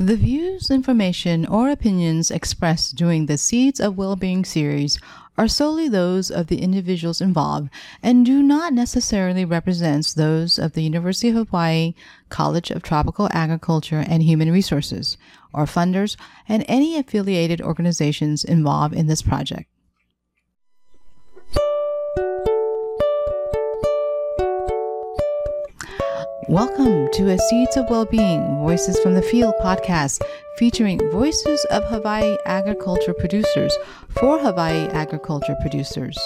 The views, information, or opinions expressed during the Seeds of Wellbeing series are solely those of the individuals involved and do not necessarily represent those of the University of Hawaii College of Tropical Agriculture and Human Resources, or funders, and any affiliated organizations involved in this project. Welcome to a Seeds of Wellbeing Voices from the Field podcast featuring voices of Hawaii agriculture producers for Hawaii agriculture producers.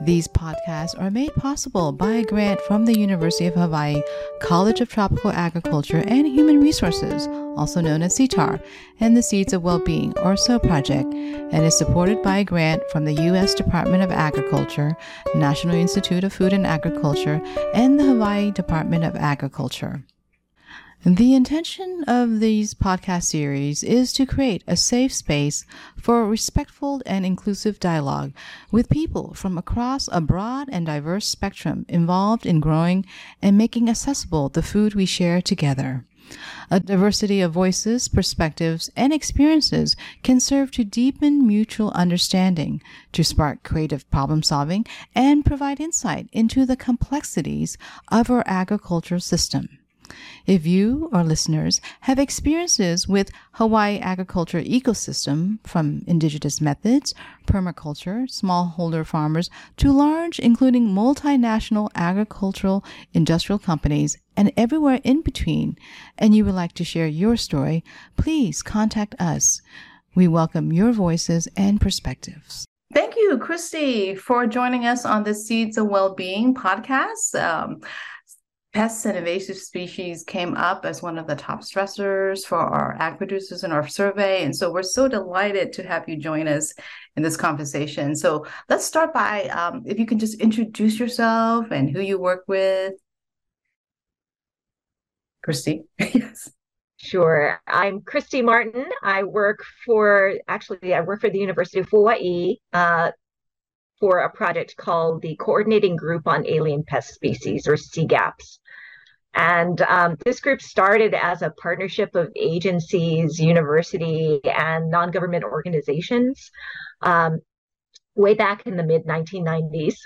These podcasts are made possible by a grant from the University of Hawaii College of Tropical Agriculture and Human Resources, also known as CTAHR, and the Seeds of Wellbeing, or SOW project, and is supported by a grant from the U.S. Department of Agriculture, National Institute of Food and Agriculture, and the Hawaii Department of Agriculture. The intention of these podcast series is to create a safe space for respectful and inclusive dialogue with people from across a broad and diverse spectrum involved in growing and making accessible the food we share together. A diversity of voices, perspectives, and experiences can serve to deepen mutual understanding, to spark creative problem solving, and provide insight into the complexities of our agricultural system. If you or listeners have experiences with Hawaii agriculture ecosystem from indigenous methods, permaculture, smallholder farmers to large including multinational agricultural industrial companies and everywhere in between, and you would like to share your story, please contact us. We welcome your voices and perspectives. Thank you, Christy, for joining us on the Seeds of Wellbeing podcast. Um, pests and invasive species came up as one of the top stressors for our ag producers in our survey. And so we're so delighted to have you join us in this conversation. So let's start by um, if you can just introduce yourself and who you work with. Christy, yes. Sure. I'm Christy Martin. I work for, actually, I work for the University of Hawaii uh, for a project called the Coordinating Group on Alien Pest Species, or CGAPS. And um, this group started as a partnership of agencies, university, and non government organizations um, way back in the mid 1990s.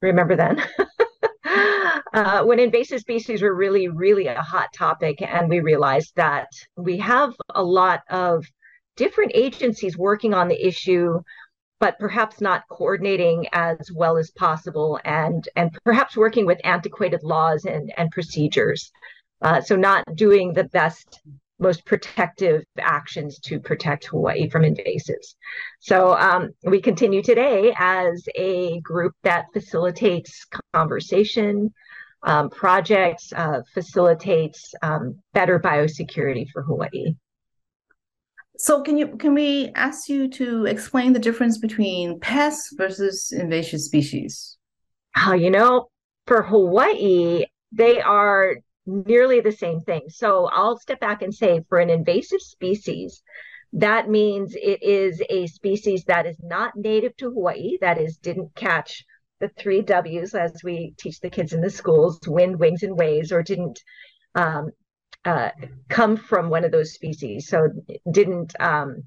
Remember then? uh, when invasive species were really, really a hot topic. And we realized that we have a lot of different agencies working on the issue but perhaps not coordinating as well as possible and and perhaps working with antiquated laws and, and procedures. Uh, so not doing the best most protective actions to protect hawaii from invasives. So um, we continue today as a group that facilitates conversation um, projects uh, facilitates um, better biosecurity for hawaii so can you can we ask you to explain the difference between pests versus invasive species? Oh, you know, for Hawaii, they are nearly the same thing. So I'll step back and say for an invasive species, that means it is a species that is not native to Hawaii, that is, didn't catch the three W's as we teach the kids in the schools wind, wings, and waves, or didn't um, uh, come from one of those species, so didn't um,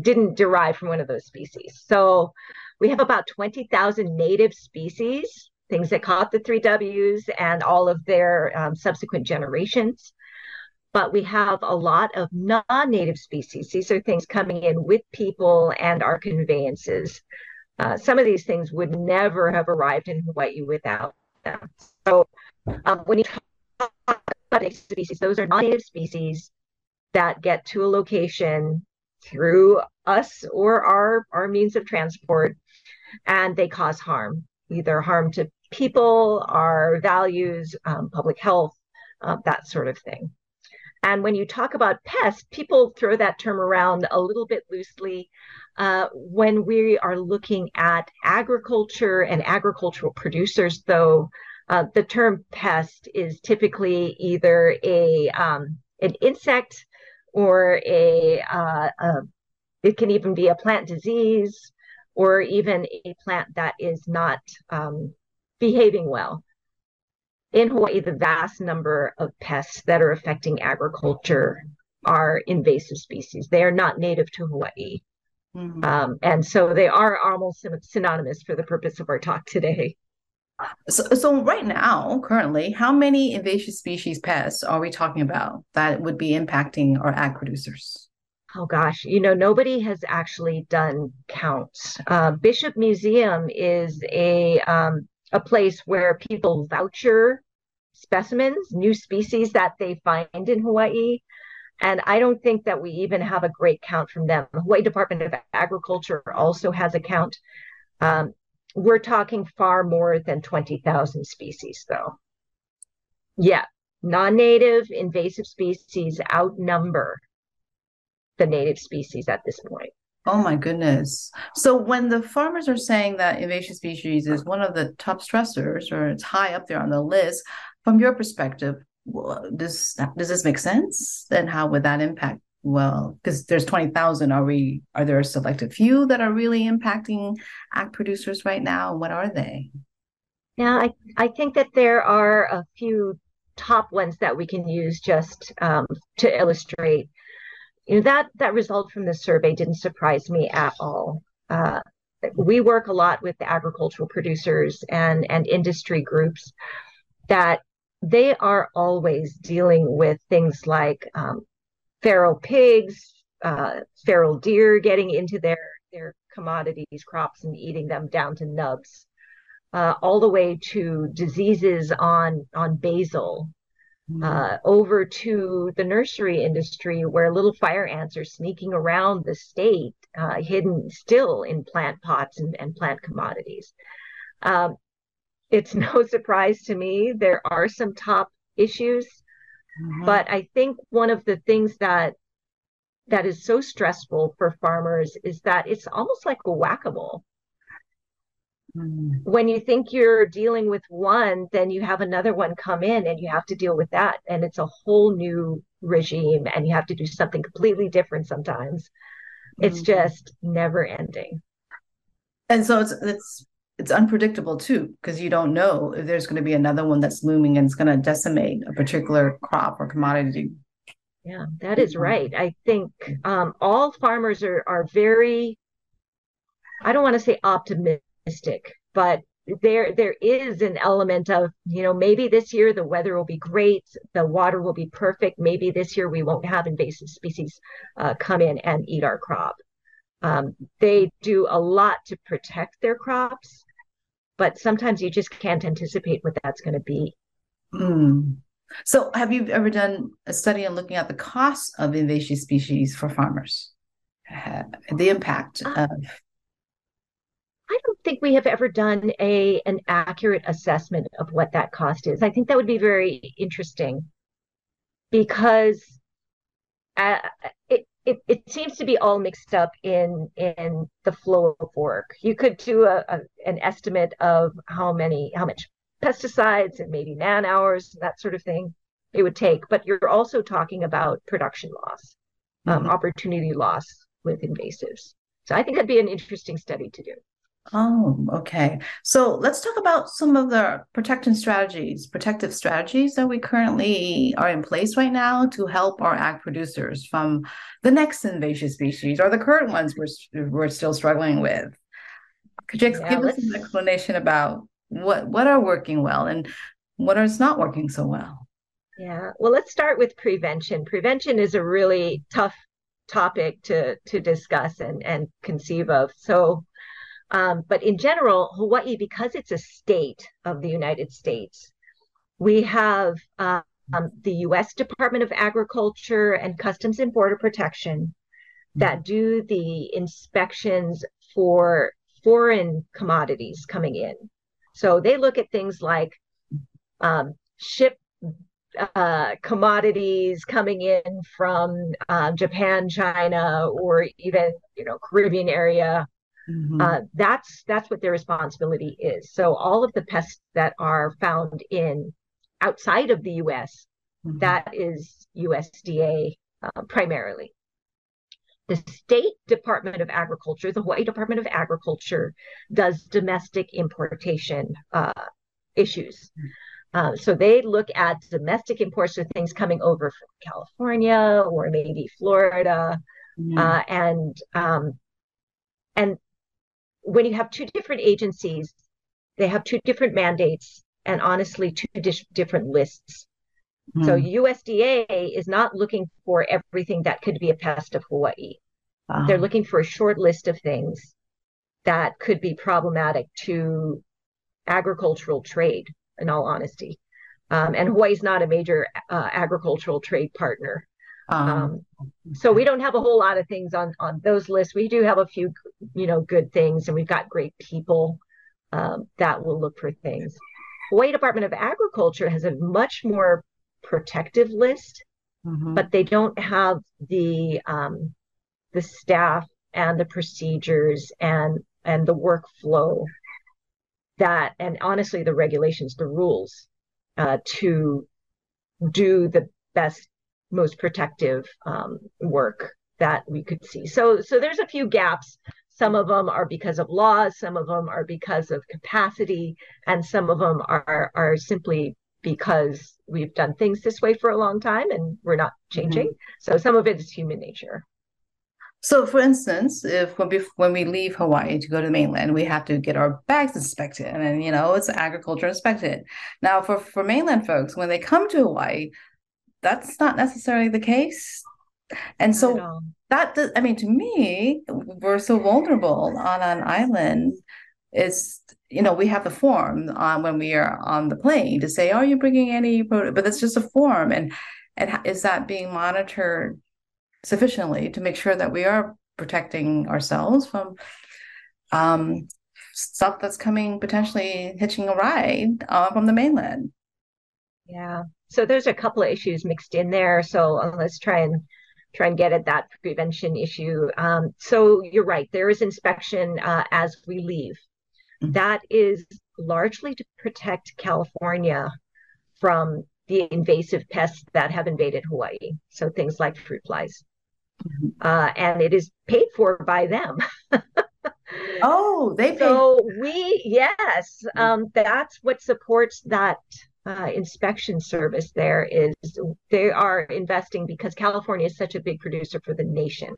didn't derive from one of those species. So we have about twenty thousand native species, things that caught the three Ws and all of their um, subsequent generations. But we have a lot of non-native species. These are things coming in with people and our conveyances. Uh, some of these things would never have arrived in Hawaii without them. So um, when you talk species. Those are non-native species that get to a location through us or our our means of transport, and they cause harm, either harm to people, our values, um, public health, uh, that sort of thing. And when you talk about pests, people throw that term around a little bit loosely. Uh, when we are looking at agriculture and agricultural producers, though, uh, the term pest is typically either a um, an insect or a, uh, a, it can even be a plant disease or even a plant that is not um, behaving well. In Hawaii, the vast number of pests that are affecting agriculture are invasive species. They are not native to Hawaii. Mm-hmm. Um, and so they are almost synonymous for the purpose of our talk today. So, so right now, currently, how many invasive species pests are we talking about that would be impacting our ag producers? Oh gosh, you know, nobody has actually done counts. Uh, Bishop Museum is a um, a place where people voucher specimens, new species that they find in Hawaii. And I don't think that we even have a great count from them. The Hawaii Department of Agriculture also has a count. Um, we're talking far more than 20,000 species, though. Yeah, non native invasive species outnumber the native species at this point. Oh my goodness. So when the farmers are saying that invasive species is one of the top stressors or it's high up there on the list, from your perspective, does does this make sense? And how would that impact? Well, because there's twenty thousand. Are we? Are there a selected few that are really impacting act producers right now? What are they? Yeah, I I think that there are a few top ones that we can use just um, to illustrate. You know that that result from the survey didn't surprise me at all. Uh, we work a lot with the agricultural producers and and industry groups that they are always dealing with things like um, feral pigs, uh, feral deer getting into their their commodities, crops, and eating them down to nubs, uh, all the way to diseases on on basil, mm. uh, over to the nursery industry where little fire ants are sneaking around the state, uh, hidden still in plant pots and, and plant commodities. Um, it's no surprise to me there are some top issues mm-hmm. but i think one of the things that that is so stressful for farmers is that it's almost like a whack-a-mole mm-hmm. when you think you're dealing with one then you have another one come in and you have to deal with that and it's a whole new regime and you have to do something completely different sometimes mm-hmm. it's just never ending and so it's it's it's unpredictable too because you don't know if there's going to be another one that's looming and it's going to decimate a particular crop or commodity. Yeah that is right. I think um, all farmers are are very i don't want to say optimistic but there there is an element of you know maybe this year the weather will be great the water will be perfect maybe this year we won't have invasive species uh, come in and eat our crop. Um, they do a lot to protect their crops but sometimes you just can't anticipate what that's going to be. Mm. So, have you ever done a study on looking at the cost of invasive species for farmers? Uh, the impact uh, of. I don't think we have ever done a an accurate assessment of what that cost is. I think that would be very interesting because uh, it, it, it seems to be all mixed up in in the flow of work. You could do a, a an estimate of how many how much pesticides and maybe man hours and that sort of thing it would take, but you're also talking about production loss, um, mm-hmm. opportunity loss with invasives. So I think that'd be an interesting study to do. Oh, okay. So let's talk about some of the protection strategies, protective strategies that we currently are in place right now to help our ag producers from the next invasive species or the current ones we're, we're still struggling with. Could you yeah, give us an explanation about what, what are working well and what is not working so well? Yeah, well, let's start with prevention. Prevention is a really tough topic to to discuss and and conceive of. So um, but in general, Hawaii, because it's a state of the United States, we have um, the U.S. Department of Agriculture and Customs and Border Protection that do the inspections for foreign commodities coming in. So they look at things like um, ship uh, commodities coming in from um, Japan, China, or even you know Caribbean area Mm-hmm. Uh, that's that's what their responsibility is. So all of the pests that are found in outside of the U.S. Mm-hmm. that is USDA uh, primarily. The State Department of Agriculture, the Hawaii Department of Agriculture, does domestic importation uh, issues. Uh, so they look at domestic imports of things coming over from California or maybe Florida, mm-hmm. uh, and um, and when you have two different agencies, they have two different mandates and honestly two di- different lists. Mm-hmm. So USDA is not looking for everything that could be a pest of Hawaii. They're looking for a short list of things that could be problematic to agricultural trade in all honesty. Um, and Hawaii's not a major uh, agricultural trade partner. Um, um, so we don't have a whole lot of things on on those lists. We do have a few, you know, good things, and we've got great people um, that will look for things. Hawaii Department of Agriculture has a much more protective list, mm-hmm. but they don't have the um, the staff and the procedures and and the workflow that and honestly the regulations the rules uh, to do the best most protective um, work that we could see so so there's a few gaps some of them are because of laws some of them are because of capacity and some of them are are simply because we've done things this way for a long time and we're not changing mm-hmm. so some of it is human nature so, for instance, if when we, when we leave Hawaii to go to the mainland, we have to get our bags inspected, and you know it's agriculture inspected. Now, for for mainland folks, when they come to Hawaii, that's not necessarily the case, and so that does, I mean, to me, we're so vulnerable on an island. It's you know we have the form on when we are on the plane to say, "Are you bringing any?" But it's just a form, and and is that being monitored? sufficiently to make sure that we are protecting ourselves from um, stuff that's coming potentially hitching a ride uh, from the mainland. Yeah. So there's a couple of issues mixed in there. So uh, let's try and try and get at that prevention issue. Um, so you're right. There is inspection uh, as we leave. Mm-hmm. That is largely to protect California from the invasive pests that have invaded Hawaii. So things like fruit flies. Mm-hmm. Uh, and it is paid for by them. oh, they pay. So we, yes, mm-hmm. um, that's what supports that uh, inspection service. There is they are investing because California is such a big producer for the nation,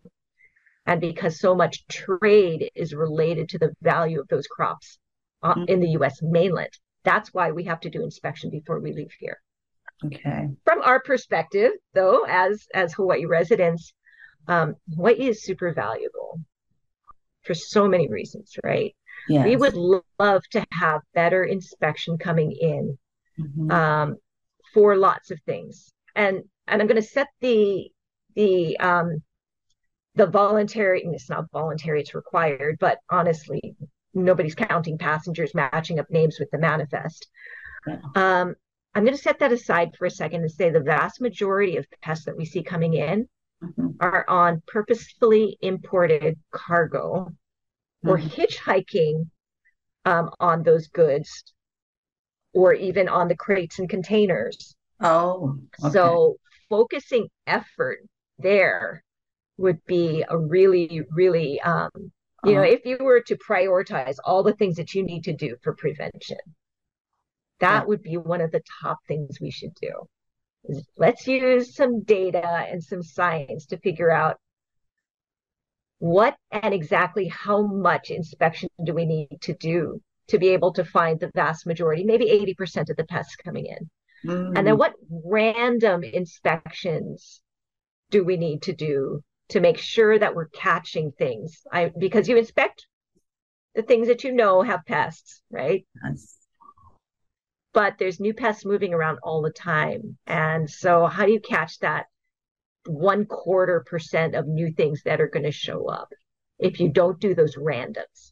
and because so much trade is related to the value of those crops uh, mm-hmm. in the U.S. mainland. That's why we have to do inspection before we leave here. Okay. From our perspective, though, as as Hawaii residents, um, Hawaii is super valuable for so many reasons, right? Yes. We would love to have better inspection coming in mm-hmm. um, for lots of things, and and I'm going to set the the um, the voluntary. And it's not voluntary; it's required. But honestly, nobody's counting passengers matching up names with the manifest. Yeah. Um, I'm going to set that aside for a second and say the vast majority of pests that we see coming in mm-hmm. are on purposefully imported cargo mm-hmm. or hitchhiking um, on those goods or even on the crates and containers. Oh, okay. so focusing effort there would be a really, really, um, you uh-huh. know, if you were to prioritize all the things that you need to do for prevention, that yeah. would be one of the top things we should do let's use some data and some science to figure out what and exactly how much inspection do we need to do to be able to find the vast majority, maybe 80% of the pests coming in. Mm. And then what random inspections do we need to do to make sure that we're catching things? I because you inspect the things that you know have pests, right? Yes but there's new pests moving around all the time. And so, how do you catch that one quarter percent of new things that are going to show up if you don't do those randoms?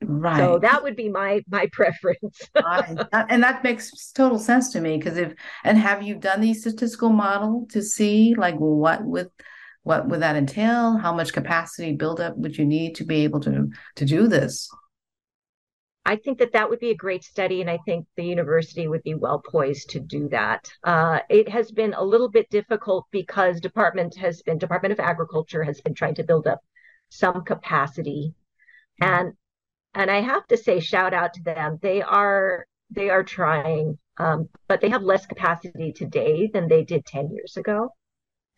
Right. So that would be my my preference. and that makes total sense to me because if and have you done the statistical model to see like what would what would that entail? How much capacity buildup would you need to be able to to do this? I think that that would be a great study, and I think the university would be well poised to do that. Uh, it has been a little bit difficult because department has been Department of Agriculture has been trying to build up some capacity, and and I have to say shout out to them. They are they are trying, um, but they have less capacity today than they did 10 years ago,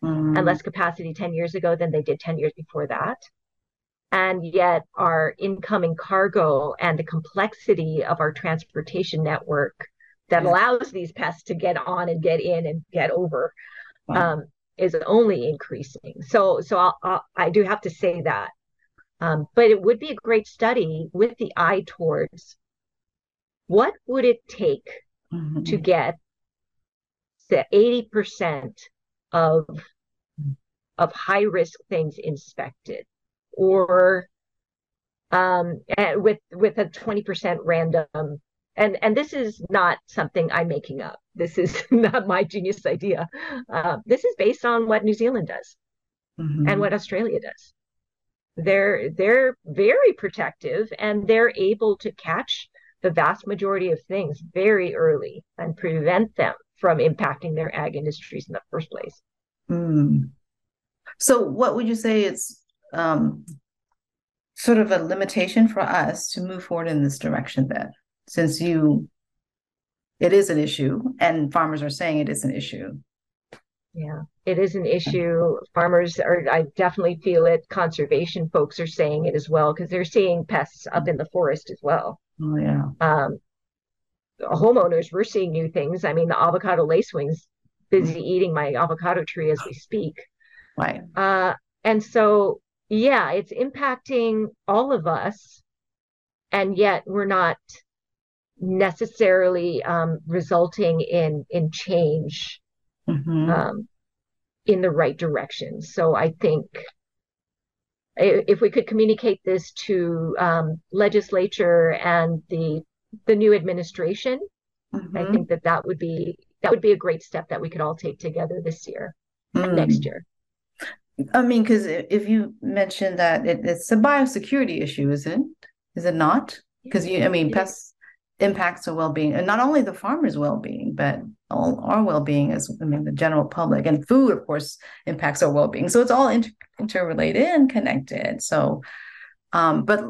mm. and less capacity 10 years ago than they did 10 years before that. And yet, our incoming cargo and the complexity of our transportation network that yeah. allows these pests to get on and get in and get over wow. um, is only increasing. So, so I'll, I'll, i do have to say that. Um, but it would be a great study with the eye towards what would it take mm-hmm. to get the 80% of of high risk things inspected or um, with with a 20% random and and this is not something i'm making up this is not my genius idea uh, this is based on what new zealand does mm-hmm. and what australia does they're they're very protective and they're able to catch the vast majority of things very early and prevent them from impacting their ag industries in the first place mm. so what would you say is um, sort of a limitation for us to move forward in this direction then since you it is an issue and farmers are saying it is an issue yeah it is an issue. Farmers are i definitely feel it. Conservation folks are saying it as well because they're seeing pests up in the forest as well. Oh yeah. Um homeowners we're seeing new things. I mean the avocado lacewings busy mm. eating my avocado tree as we speak. Right. Uh and so yeah it's impacting all of us and yet we're not necessarily um, resulting in in change mm-hmm. um, in the right direction. So I think if we could communicate this to um, legislature and the the new administration, mm-hmm. I think that that would be that would be a great step that we could all take together this year mm. and next year. I mean, because if you mentioned that it, it's a biosecurity issue, isn't is it not? Because you, I mean, pests impacts the well-being and not only the farmers well-being but all our well-being as i mean the general public and food of course impacts our well-being. So it's all inter- interrelated and connected. So um but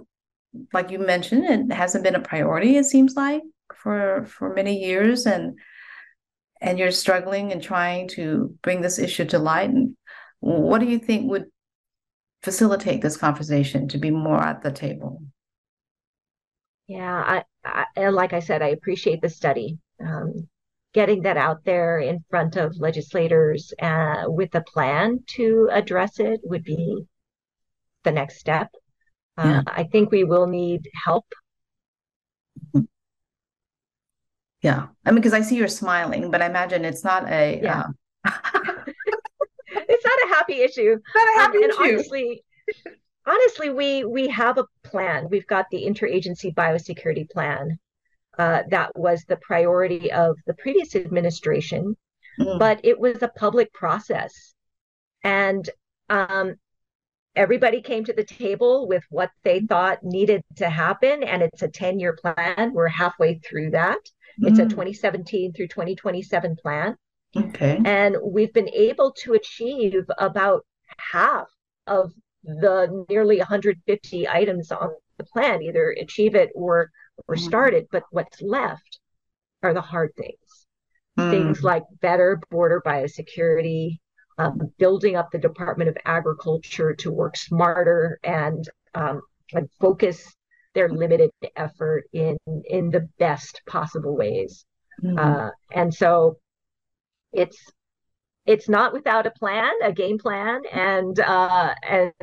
like you mentioned it hasn't been a priority it seems like for for many years and and you're struggling and trying to bring this issue to light. And what do you think would facilitate this conversation to be more at the table yeah, I, I, like I said, I appreciate the study. Um, getting that out there in front of legislators uh, with a plan to address it would be the next step. Uh, yeah. I think we will need help. Yeah, I mean, because I see you're smiling, but I imagine it's not a. Yeah. Uh... it's not a happy issue. Not a happy um, issue. And honestly, honestly, we we have a plan. We've got the interagency biosecurity plan. Uh, that was the priority of the previous administration, mm. but it was a public process, and um, everybody came to the table with what they thought needed to happen, and it's a ten-year plan. We're halfway through that. Mm. It's a mm. 2017 through 2027 plan. Okay. And we've been able to achieve about half of the nearly 150 items on the plan, either achieve it or or mm-hmm. start it. But what's left are the hard things. Mm. Things like better border biosecurity, um, building up the Department of Agriculture to work smarter and um, and focus their limited effort in in the best possible ways. Mm-hmm. Uh, and so it's it's not without a plan, a game plan, and uh, and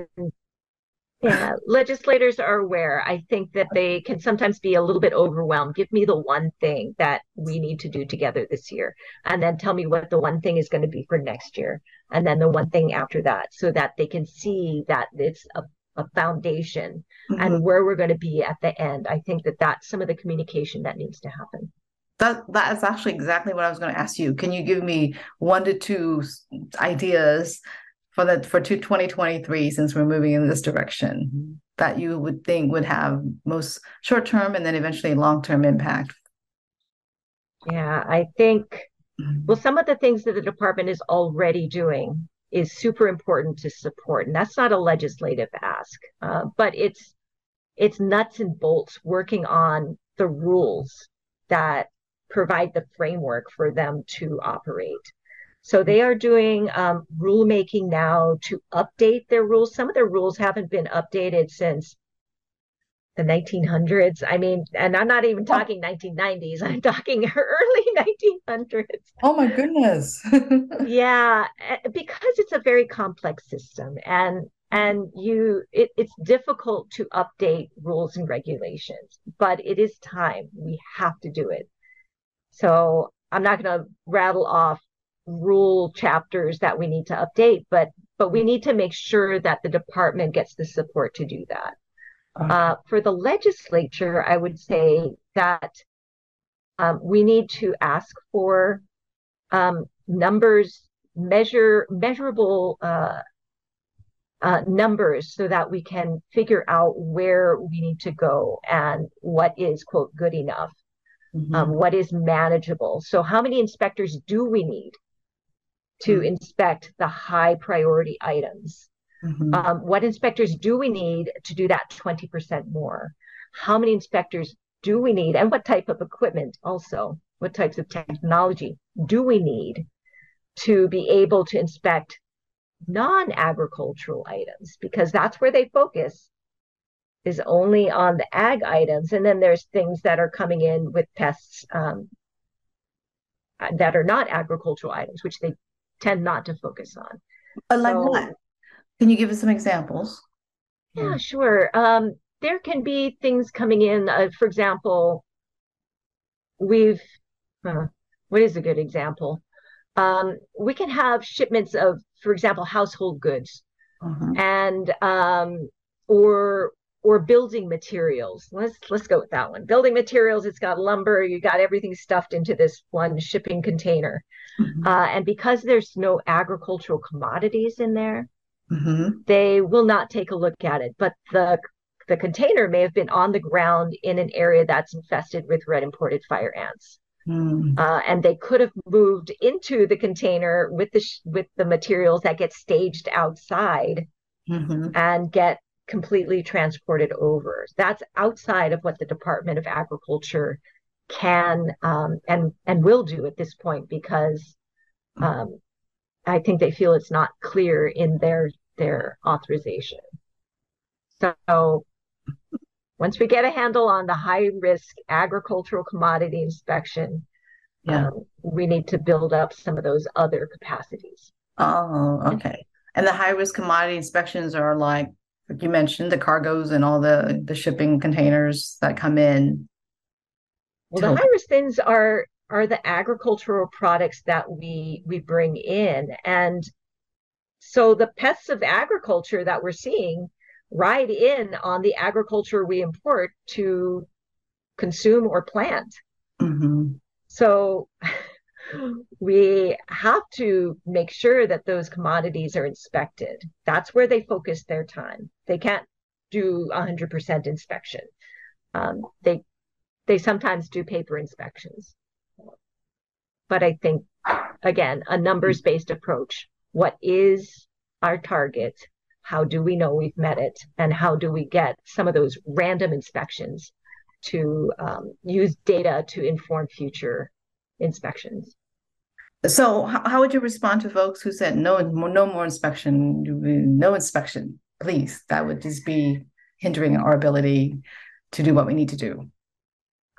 yeah, legislators are aware. I think that they can sometimes be a little bit overwhelmed. Give me the one thing that we need to do together this year, and then tell me what the one thing is going to be for next year, and then the one thing after that, so that they can see that it's a a foundation mm-hmm. and where we're going to be at the end. I think that that's some of the communication that needs to happen. That that is actually exactly what I was going to ask you. Can you give me one to two ideas for the for 2023 since we're moving in this direction that you would think would have most short term and then eventually long term impact? Yeah, I think mm-hmm. well some of the things that the department is already doing is super important to support and that's not a legislative ask uh, but it's it's nuts and bolts working on the rules that provide the framework for them to operate. So they are doing um, rulemaking now to update their rules. Some of their rules haven't been updated since the 1900s. I mean, and I'm not even talking 1990s. I'm talking early 1900s. Oh my goodness. yeah, eh, because it's a very complex system and and you it, it's difficult to update rules and regulations, but it is time. We have to do it. So I'm not going to rattle off rule chapters that we need to update, but but we need to make sure that the department gets the support to do that. Okay. Uh, for the legislature, I would say that um, we need to ask for um, numbers, measure measurable uh, uh, numbers, so that we can figure out where we need to go and what is quote good enough, mm-hmm. um, what is manageable. So, how many inspectors do we need to mm-hmm. inspect the high priority items? Mm-hmm. Um, what inspectors do we need to do that 20% more? How many inspectors do we need? And what type of equipment also? What types of technology do we need to be able to inspect non agricultural items? Because that's where they focus is only on the ag items. And then there's things that are coming in with pests um, that are not agricultural items, which they tend not to focus on. But like so, what? Can you give us some examples? Yeah, sure. Um, there can be things coming in. Uh, for example, we've, uh, what is a good example? Um, we can have shipments of, for example, household goods uh-huh. and um, or or building materials. Let's let's go with that one. Building materials. It's got lumber. You got everything stuffed into this one shipping container, mm-hmm. uh, and because there's no agricultural commodities in there, mm-hmm. they will not take a look at it. But the the container may have been on the ground in an area that's infested with red imported fire ants. Mm. Uh, and they could have moved into the container with the sh- with the materials that get staged outside mm-hmm. and get completely transported over. That's outside of what the Department of Agriculture can um, and and will do at this point because um, I think they feel it's not clear in their their authorization. So once we get a handle on the high risk agricultural commodity inspection, yeah. Um, we need to build up some of those other capacities. Oh, okay. And the high risk commodity inspections are like, like you mentioned, the cargoes and all the the shipping containers that come in. Well, the high risk things are are the agricultural products that we we bring in and so the pests of agriculture that we're seeing ride in on the agriculture we import to consume or plant mm-hmm. so we have to make sure that those commodities are inspected that's where they focus their time they can't do 100% inspection um, they they sometimes do paper inspections but I think, again, a numbers based approach. What is our target? How do we know we've met it? And how do we get some of those random inspections to um, use data to inform future inspections? So, how would you respond to folks who said no, no more inspection, no inspection, please? That would just be hindering our ability to do what we need to do.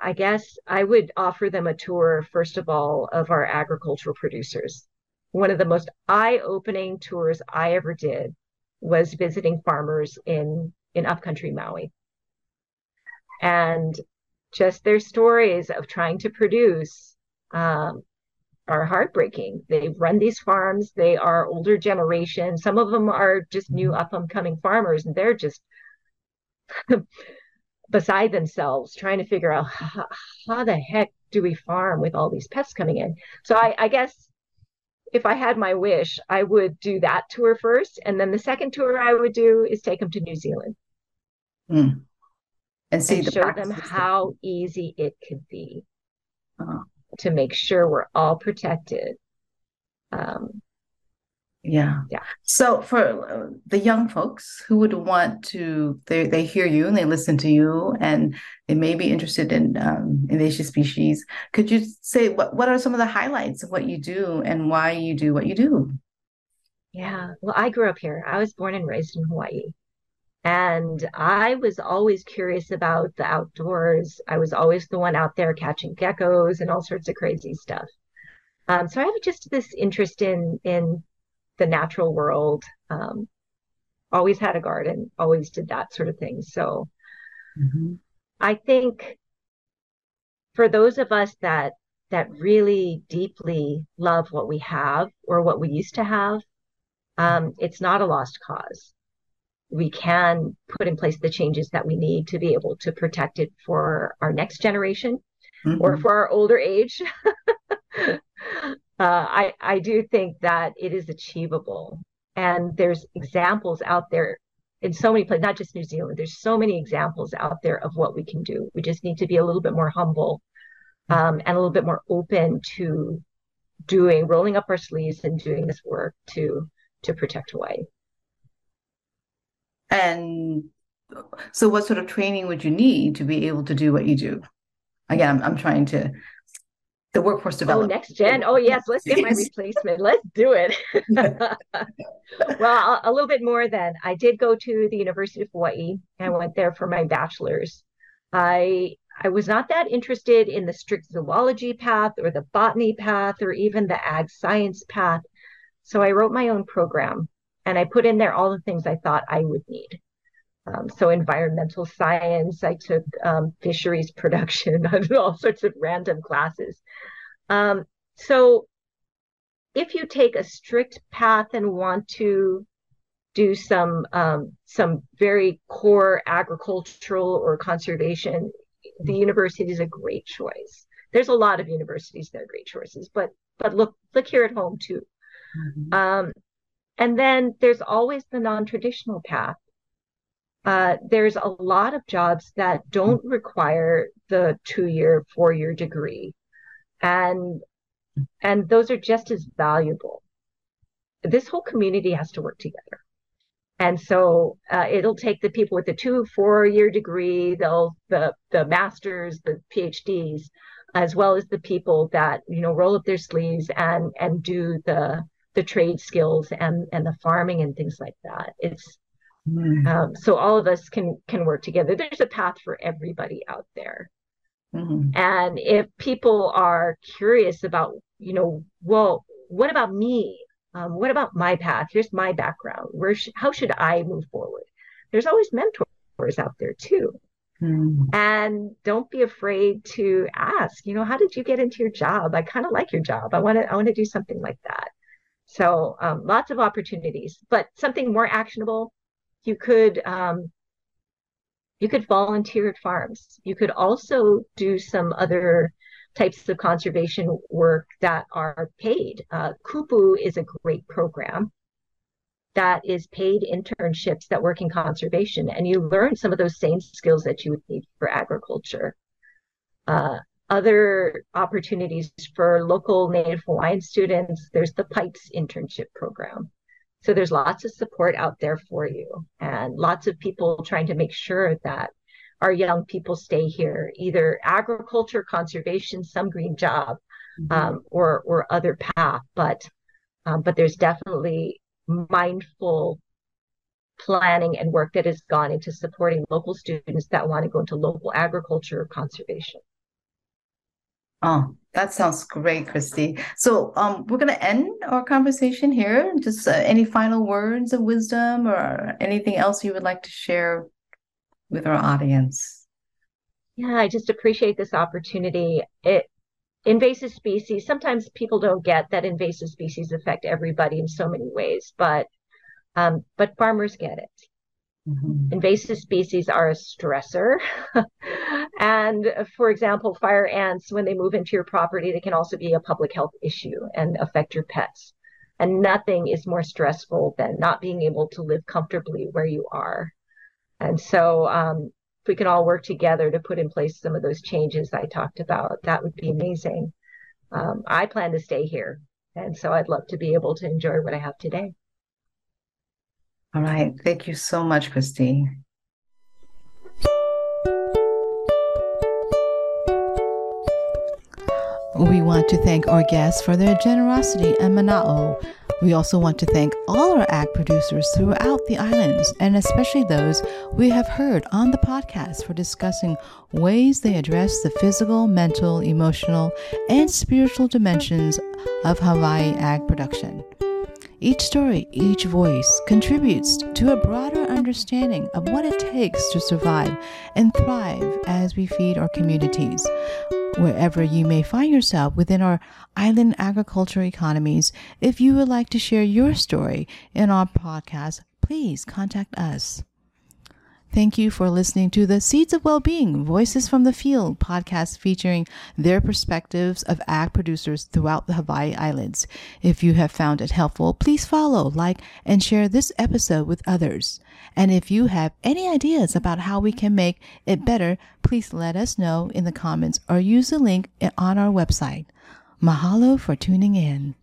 I guess I would offer them a tour, first of all, of our agricultural producers. One of the most eye opening tours I ever did was visiting farmers in, in upcountry Maui. And just their stories of trying to produce um, are heartbreaking. They run these farms, they are older generation. Some of them are just new up and coming farmers, and they're just beside themselves trying to figure out how, how, the heck do we farm with all these pests coming in. So I, I, guess if I had my wish, I would do that tour first, and then the second tour I would do is take them to New Zealand mm. and see and the show them how easy it could be uh-huh. To make sure we're all protected. Um, Yeah. Yeah. So for the young folks who would want to, they, they hear you and they listen to you and they may be interested in um, invasive species. Could you say what, what are some of the highlights of what you do and why you do what you do? Yeah. Well, I grew up here. I was born and raised in Hawaii. And I was always curious about the outdoors. I was always the one out there catching geckos and all sorts of crazy stuff. Um, so I have just this interest in in the natural world. Um, always had a garden, always did that sort of thing. So mm-hmm. I think for those of us that that really deeply love what we have or what we used to have, um, it's not a lost cause. We can put in place the changes that we need to be able to protect it for our next generation mm-hmm. or for our older age. uh, I, I do think that it is achievable. And there's examples out there in so many places, not just New Zealand. There's so many examples out there of what we can do. We just need to be a little bit more humble um, and a little bit more open to doing, rolling up our sleeves and doing this work to to protect Hawaii. And so, what sort of training would you need to be able to do what you do? Again, I'm, I'm trying to the workforce oh, development. Oh, next gen. Oh, yes. Let's get my replacement. Let's do it. well, a, a, little bit more then. I did go to the University of Hawaii. I went there for my bachelor's. I I was not that interested in the strict zoology path or the botany path or even the ag science path. So I wrote my own program and I put in there all the things I thought I would need. Um, so environmental science, I took um, fisheries production, all sorts of random classes. Um, so if you take a strict path and want to do some um, some very core agricultural or conservation, the university is a great choice. There's a lot of universities that are great choices, but but look look here at home too. Mm-hmm. And then there's always the non-traditional path. Uh, there's a lot of jobs that don't require the two-year, four-year degree, and and those are just as valuable. This whole community has to work together, and so uh, it'll take the people with the two, four-year degree, they'll the the masters, the PhDs, as well as the people that you know roll up their sleeves and and do the the trade skills and and the farming and things like that. It's Mm. Um, so all of us can can work together. There's a path for everybody out there. Mm-hmm. And if people are curious about, you know, well, what about me? Um, what about my path? Here's my background. Where sh- how should I move forward? There's always mentors out there too. Mm. And don't be afraid to ask, you know, how did you get into your job? I kind of like your job. I want to I want to do something like that. So um, lots of opportunities, but something more actionable you could um, you could volunteer at farms. You could also do some other types of conservation work that are paid. Uh, Kupu is a great program that is paid internships that work in conservation, and you learn some of those same skills that you would need for agriculture. Uh, other opportunities for local Native Hawaiian students, there's the PIPES internship program. So there's lots of support out there for you and lots of people trying to make sure that our young people stay here, either agriculture, conservation, some green job, mm-hmm. um, or or other path. But um, but there's definitely mindful planning and work that has gone into supporting local students that want to go into local agriculture or conservation. Oh, that sounds great, Christy. So um, we're going to end our conversation here. Just uh, any final words of wisdom or anything else you would like to share with our audience? Yeah, I just appreciate this opportunity. It invasive species. Sometimes people don't get that invasive species affect everybody in so many ways, but um, but farmers get it. Mm-hmm. Invasive species are a stressor. and for example, fire ants, when they move into your property, they can also be a public health issue and affect your pets. And nothing is more stressful than not being able to live comfortably where you are. And so, um, if we can all work together to put in place some of those changes I talked about, that would be amazing. Um, I plan to stay here. And so I'd love to be able to enjoy what I have today. All right. Thank you so much, Christy. We want to thank our guests for their generosity and mana'o. We also want to thank all our ag producers throughout the islands, and especially those we have heard on the podcast for discussing ways they address the physical, mental, emotional, and spiritual dimensions of Hawaii ag production. Each story, each voice contributes to a broader understanding of what it takes to survive and thrive as we feed our communities. Wherever you may find yourself within our island agriculture economies, if you would like to share your story in our podcast, please contact us. Thank you for listening to the Seeds of Wellbeing Voices from the Field podcast featuring their perspectives of ag producers throughout the Hawaii Islands. If you have found it helpful, please follow, like, and share this episode with others. And if you have any ideas about how we can make it better, please let us know in the comments or use the link on our website. Mahalo for tuning in.